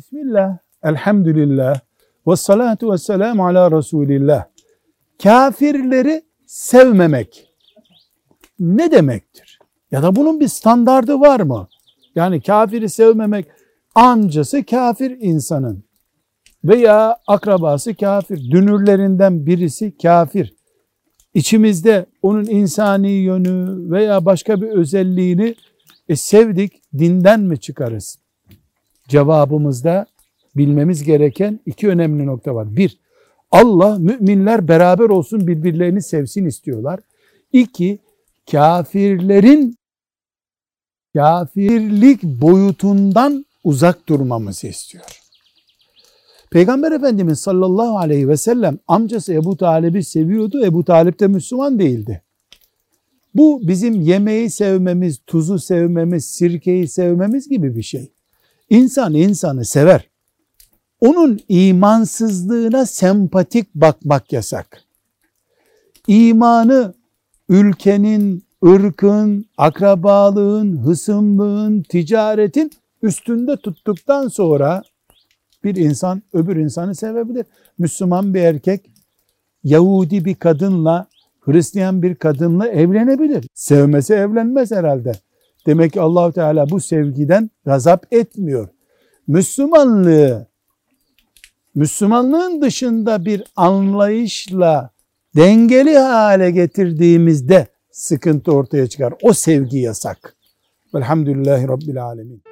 Bismillah, elhamdülillah, ve salatu ve selamu ala Resulillah. Kafirleri sevmemek ne demektir? Ya da bunun bir standardı var mı? Yani kafiri sevmemek amcası kafir insanın veya akrabası kafir, dünürlerinden birisi kafir. İçimizde onun insani yönü veya başka bir özelliğini e, sevdik, dinden mi çıkarız? Cevabımızda bilmemiz gereken iki önemli nokta var. Bir, Allah müminler beraber olsun birbirlerini sevsin istiyorlar. İki, kafirlerin kafirlik boyutundan uzak durmamızı istiyor. Peygamber Efendimiz sallallahu aleyhi ve sellem amcası Ebu Talib'i seviyordu. Ebu Talip de Müslüman değildi. Bu bizim yemeği sevmemiz, tuzu sevmemiz, sirkeyi sevmemiz gibi bir şey. İnsan insanı sever. Onun imansızlığına sempatik bakmak yasak. İmanı ülkenin, ırkın, akrabalığın, hısımlığın, ticaretin üstünde tuttuktan sonra bir insan öbür insanı sevebilir. Müslüman bir erkek Yahudi bir kadınla Hristiyan bir kadınla evlenebilir. Sevmesi evlenmez herhalde. Demek ki allah Teala bu sevgiden gazap etmiyor. Müslümanlığı, Müslümanlığın dışında bir anlayışla dengeli hale getirdiğimizde sıkıntı ortaya çıkar. O sevgi yasak. Velhamdülillahi Rabbil Alemin.